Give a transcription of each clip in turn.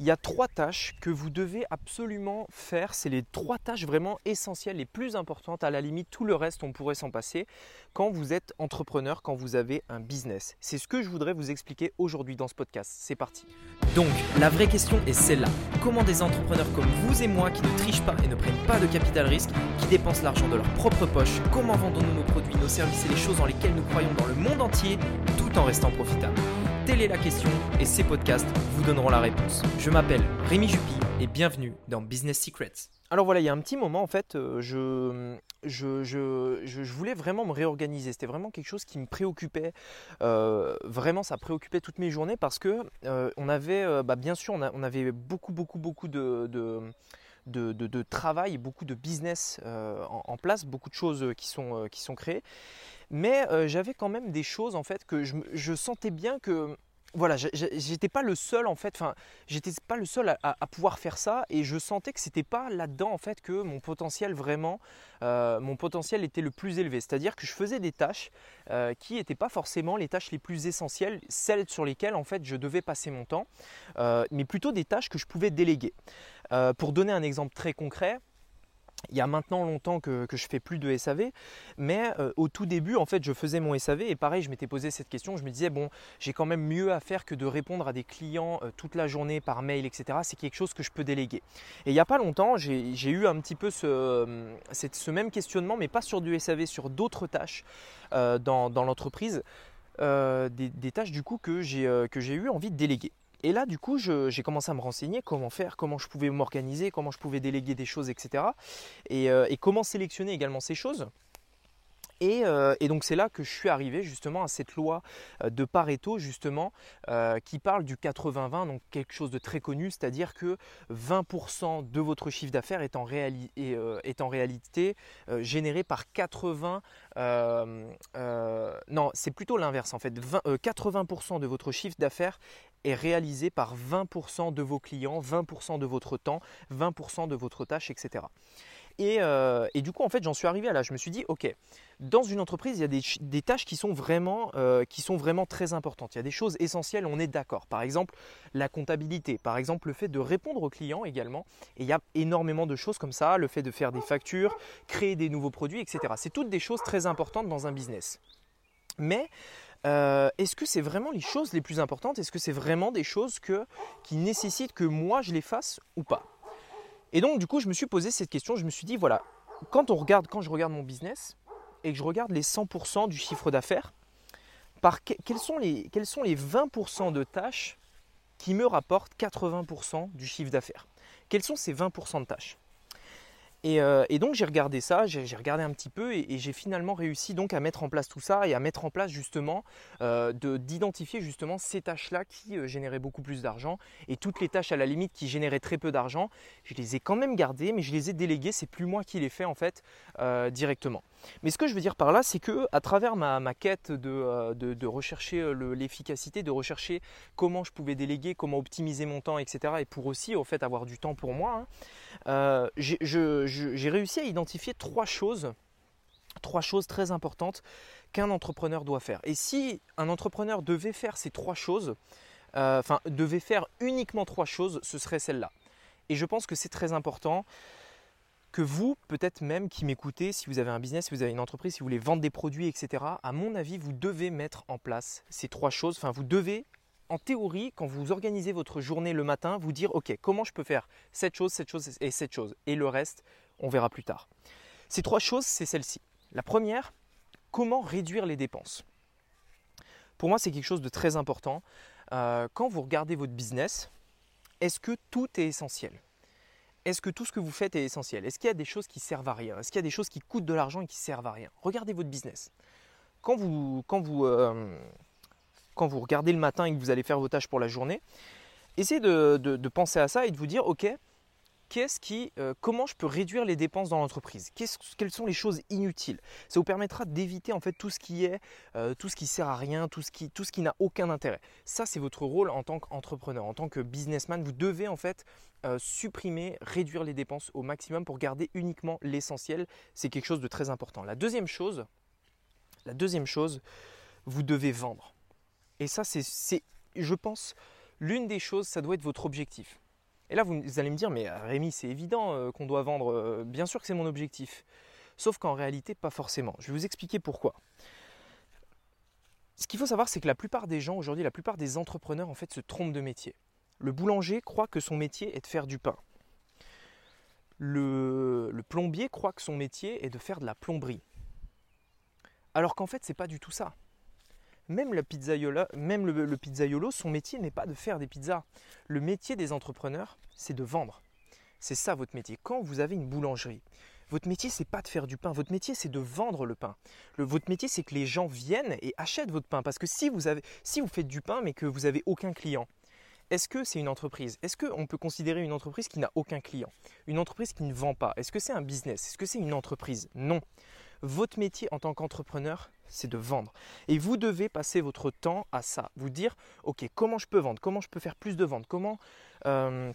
Il y a trois tâches que vous devez absolument faire. C'est les trois tâches vraiment essentielles, les plus importantes. À la limite, tout le reste, on pourrait s'en passer quand vous êtes entrepreneur, quand vous avez un business. C'est ce que je voudrais vous expliquer aujourd'hui dans ce podcast. C'est parti. Donc, la vraie question est celle-là. Comment des entrepreneurs comme vous et moi qui ne trichent pas et ne prennent pas de capital risque, qui dépensent l'argent de leur propre poche, comment vendons-nous nos produits, nos services et les choses dans lesquelles nous croyons dans le monde entier, en restant profitables Telle est la question et ces podcasts vous donneront la réponse. Je m'appelle Rémi Jupy et bienvenue dans Business Secrets. Alors voilà, il y a un petit moment en fait, euh, je, je, voulais vraiment me réorganiser. C'était vraiment quelque chose qui me préoccupait. Euh, vraiment, ça préoccupait toutes mes journées parce que euh, on avait, bah, bien sûr, on, avait beaucoup, beaucoup, beaucoup de de, travail, beaucoup de business en, en, place, beaucoup de choses qui sont, qui sont créées. Mais euh, j'avais quand même des choses en fait que je, sentais bien que voilà, j'étais pas le seul en fait, enfin, j'étais pas le seul à, pouvoir faire ça et je sentais que c'était pas là-dedans en fait que mon potentiel vraiment, euh, mon potentiel était le plus élevé. C'est-à-dire que je faisais des tâches euh, qui n'étaient pas forcément les tâches les plus essentielles, celles sur lesquelles en fait je devais passer mon temps, mais plutôt des tâches que je pouvais déléguer. pour donner un exemple très concret, il y a maintenant longtemps que, je je fais plus de SAV, mais euh, au tout début, en fait, je faisais mon SAV et pareil, je m'étais posé cette question. Je me disais, bon, j'ai quand même mieux à faire que de répondre à des clients euh, toute la journée par mail, etc. C'est quelque chose que je peux déléguer. Et il n'y a pas longtemps, j'ai eu un petit peu ce, euh, ce, même questionnement, mais pas sur du SAV, sur d'autres tâches dans, l'entreprise. Des, des, tâches du coup que j'ai eu envie de déléguer. Et là, du coup, j'ai commencé à me renseigner comment faire, comment je pouvais m'organiser, comment je pouvais déléguer des choses, etc. Euh, et, comment sélectionner également ces choses. Euh, et, donc c'est là que je suis arrivé justement à cette loi euh, de Pareto justement qui parle du 80-20, donc quelque chose de très connu, c'est-à-dire que 20% de votre chiffre d'affaires est, en réalité généré par 80... non, c'est plutôt l'inverse en fait. 80% de votre chiffre d'affaires est réalisé par 20% de vos clients, 20% de votre temps, 20% de votre tâche, etc. Euh, et, du coup, en fait, j'en suis arrivé à là. Je me suis dit, ok, dans une entreprise, il y a des, tâches qui sont, vraiment, euh, qui sont vraiment très importantes. Il y a des choses essentielles, on est d'accord. Par exemple, la comptabilité. Par exemple, le fait de répondre aux clients également. Et il y a énormément de choses comme ça. Le fait de faire des factures, créer des nouveaux produits, etc. C'est toutes des choses très importantes dans un business. Mais euh, est-ce que c'est vraiment les choses les plus importantes? Est-ce que c'est vraiment des choses qui nécessitent que moi je les fasse ou pas? Et donc du coup je me suis posé cette question, je me suis dit voilà, quand on regarde, quand je regarde mon business et que je regarde les 100% du chiffre d'affaires, quels sont les, quels sont les 20% de tâches qui me rapportent 80% du chiffre d'affaires? Quels sont ces 20% de tâches? Euh, et, donc j'ai regardé ça, j'ai regardé un petit peu et, j'ai finalement réussi donc à mettre en place tout ça et à mettre en place justement euh, d'identifier justement ces tâches-là qui euh, généraient beaucoup plus d'argent et toutes les tâches à la limite qui généraient très peu d'argent, je les ai quand même gardées mais je les ai déléguées, c'est plus moi qui les fais en fait directement. Mais ce que je veux dire par là, c'est que à travers ma, quête de, rechercher l'efficacité, de rechercher comment je pouvais déléguer, comment optimiser mon temps, etc. et pour aussi au fait avoir du temps pour moi, hein, je j'ai réussi à identifier trois choses, trois choses très importantes qu'un entrepreneur doit faire. Et si un entrepreneur devait faire ces trois choses, euh, enfin devait faire uniquement trois choses, ce serait celle-là. Et je pense que c'est très important que vous, peut-être même qui m'écoutez, si vous avez un business, si vous avez une entreprise, si vous voulez vendre des produits, etc., à mon avis, vous devez mettre en place ces trois choses. Enfin, vous devez, en théorie, quand vous organisez votre journée le matin, vous dire, OK, comment je peux faire cette chose, cette chose et cette chose. Et le reste, on verra plus tard. Ces trois choses, c'est celle-ci. La première, comment réduire les dépenses? Pour moi, c'est quelque chose de très important. Euh, quand vous regardez votre business, est-ce que tout est essentiel? Est-ce que tout ce que vous faites est essentiel? Est-ce qu'il y a des choses qui servent à rien? Est-ce qu'il y a des choses qui coûtent de l'argent et qui servent à rien? Regardez votre business. Euh, quand vous regardez le matin et que vous allez faire vos tâches pour la journée, essayez de penser à ça et de vous dire, ok, euh, comment je peux réduire les dépenses dans l'entreprise? Quelles sont les choses inutiles? Ça vous permettra d'éviter en fait tout ce qui est, euh, tout ce qui sert à rien, tout ce qui, tout ce qui n'a aucun intérêt. Ça, c'est votre rôle en tant qu'entrepreneur, en tant que businessman. Vous devez en fait euh, supprimer, réduire les dépenses au maximum pour garder uniquement l'essentiel. C'est quelque chose de très important. La deuxième chose, la deuxième chose, vous devez vendre. Et ça, c'est, je pense, l'une des choses, ça doit être votre objectif Et là, vous, allez me dire, mais Rémi, c'est évident qu'on doit vendre, bien sûr que c'est mon objectif. Sauf qu'en réalité, pas forcément. Je vais vous expliquer pourquoi. Ce qu'il faut savoir, c'est que la plupart des gens aujourd'hui, la plupart des entrepreneurs, en fait, se trompent de métier. Le boulanger croit que son métier est de faire du pain. Le, plombier croit que son métier est de faire de la plomberie. Alors qu'en fait, c'est pas du tout ça. Même, la le, le pizzaiolo, son métier n'est pas de faire des pizzas. Le métier des entrepreneurs, c'est de vendre. C'est ça votre métier. Quand vous avez une boulangerie, votre métier, c'est pas de faire du pain. Votre métier, c'est de vendre le pain. votre métier, c'est que les gens viennent et achètent votre pain. Parce que si vous, avez, si vous faites du pain, mais que vous n'avez aucun client, est-ce que c'est une entreprise? Est-ce qu'on peut considérer une entreprise qui n'a aucun client? Une entreprise qui ne vend pas Est-ce que c'est un business? Est-ce que c'est une entreprise? Non. Votre métier en tant qu'entrepreneur, c'est de vendre. Et vous devez passer votre temps à ça. Vous dire, OK, comment je peux vendre Comment je peux faire plus de ventes Comment euh,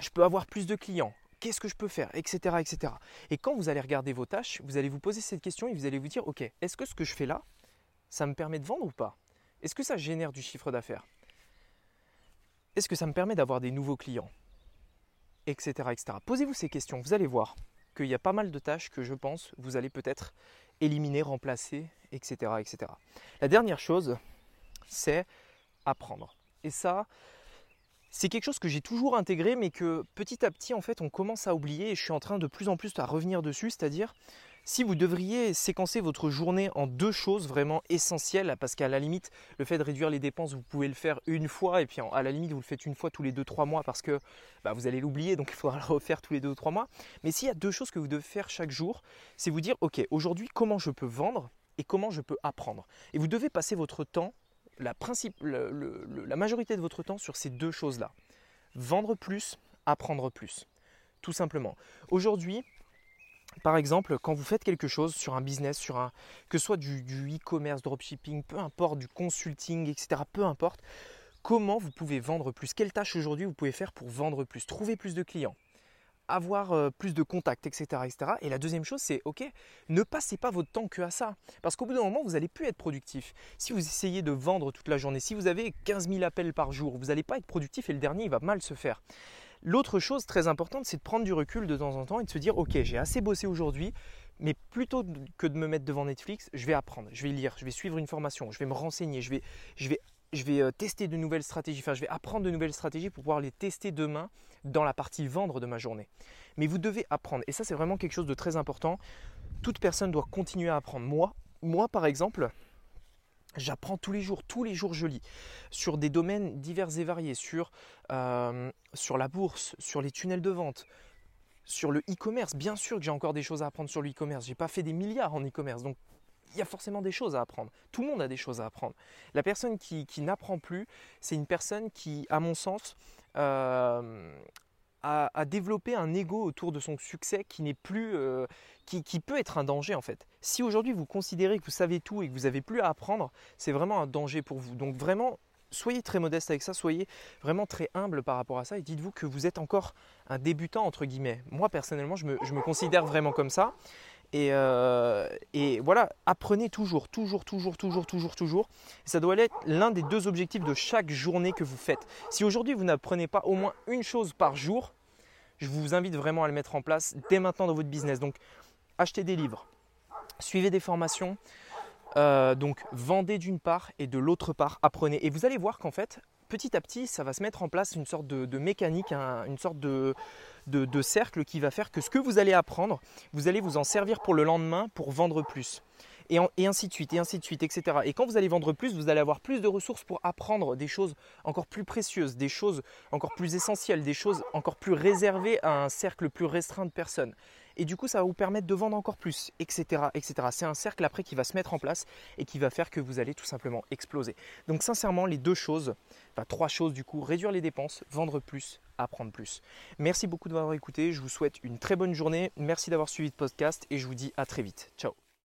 je peux avoir plus de clients Qu'est-ce que je peux faire Etc. etc. Et quand vous allez regarder vos tâches, vous allez vous poser cette question et vous allez vous dire, OK, est-ce que ce que je fais là, ça me permet de vendre ou pas? Est-ce que ça génère du chiffre d'affaires? Est-ce que ça me permet d'avoir des nouveaux clients? Etc. etc. Posez-vous ces questions, vous allez voir qu'il y a pas mal de tâches que je pense vous allez peut-être éliminer, remplacer, etc., etc. La dernière chose, c'est apprendre. Et ça, c'est quelque chose que j'ai toujours intégré, mais que petit à petit, en fait, on commence à oublier et je suis en train de plus en plus à revenir dessus. C'est-à-dire, si vous devriez séquencer votre journée en deux choses vraiment essentielles, parce qu'à la limite, le fait de réduire les dépenses, vous pouvez le faire une fois, et puis à la limite, vous le faites une fois tous les deux, trois mois, parce que bah, vous allez l'oublier, donc il faudra le refaire tous les deux ou trois mois. Mais s'il y a deux choses que vous devez faire chaque jour, c'est vous dire, ok, aujourd'hui, comment je peux vendre et comment je peux apprendre? Et vous devez passer votre temps la, la majorité de votre temps sur ces deux choses-là. Vendre plus, apprendre plus. Tout simplement. Aujourd'hui, par exemple, quand vous faites quelque chose sur un business, sur un, que ce soit du, du e-commerce, dropshipping, peu importe, du consulting, etc., peu importe, comment vous pouvez vendre plus? Quelle tâche aujourd'hui vous pouvez faire pour vendre plus? Trouver plus de clients avoir euh, plus de contacts, etc., etc. Et la deuxième chose, c'est OK, ne passez pas votre temps que à ça. Parce qu'au bout d'un moment, vous n'allez plus être productif. Si vous essayez de vendre toute la journée, si vous avez 15 000 appels par jour, vous n'allez pas être productif et le dernier, il va mal se faire. L'autre chose très importante, c'est de prendre du recul de temps en temps et de se dire OK, j'ai assez bossé aujourd'hui, mais plutôt que de me mettre devant Netflix, je vais apprendre, je vais lire, je vais suivre une formation, je vais me renseigner, je vais, euh, tester de nouvelles stratégies, enfin je vais apprendre de nouvelles stratégies pour pouvoir les tester demain dans la partie vendre de ma journée. Mais vous devez apprendre, et ça c'est vraiment quelque chose de très important. Toute personne doit continuer à apprendre. Moi, moi par exemple, J'apprends tous les jours, tous les jours je lis sur des domaines divers et variés, sur, euh, sur la bourse, sur les tunnels de vente, sur le e-commerce. Bien sûr que j'ai encore des choses à apprendre sur le e-commerce. Je n'ai pas fait des milliards en e-commerce, donc il y a forcément des choses à apprendre. Tout le monde a des choses à apprendre. La personne qui, n'apprend plus, c'est une personne qui, à mon sens, euh, a, développé un ego autour de son succès qui n'est plus, euh, qui, qui, peut être un danger en fait. Si aujourd'hui vous considérez que vous savez tout et que vous n'avez plus à apprendre, c'est vraiment un danger pour vous. Donc vraiment, soyez très modeste avec ça, soyez vraiment très humble par rapport à ça et dites-vous que vous êtes encore un débutant entre guillemets. Moi personnellement, je me, je me considère vraiment comme ça. Euh, et, voilà, apprenez toujours, toujours, toujours, toujours, toujours, toujours. ça doit être l'un des deux objectifs de chaque journée que vous faites. Si aujourd'hui vous n'apprenez pas au moins une chose par jour, je vous invite vraiment à le mettre en place dès maintenant dans votre business. Donc, achetez des livres, suivez des formations, euh, donc vendez d'une part et de l'autre part apprenez. Et vous allez voir qu'en fait, petit à petit, ça va se mettre en place une sorte de, mécanique, une sorte de, cercle qui va faire que ce que vous allez apprendre, vous allez vous en servir pour le lendemain pour vendre plus. Et, ainsi de suite, et ainsi de suite, etc. Et quand vous allez vendre plus, vous allez avoir plus de ressources pour apprendre des choses encore plus précieuses, des choses encore plus essentielles, des choses encore plus réservées à un cercle plus restreint de personnes et du coup ça va vous permettre de vendre encore plus, etc. etc. C'est un cercle après qui va se mettre en place et qui va faire que vous allez tout simplement exploser. Donc sincèrement, les deux choses, enfin trois choses du coup, réduire les dépenses, vendre plus, apprendre plus. Merci beaucoup de m'avoir écouté, je vous souhaite une très bonne journée, merci d'avoir suivi le podcast et je vous dis à très vite. Ciao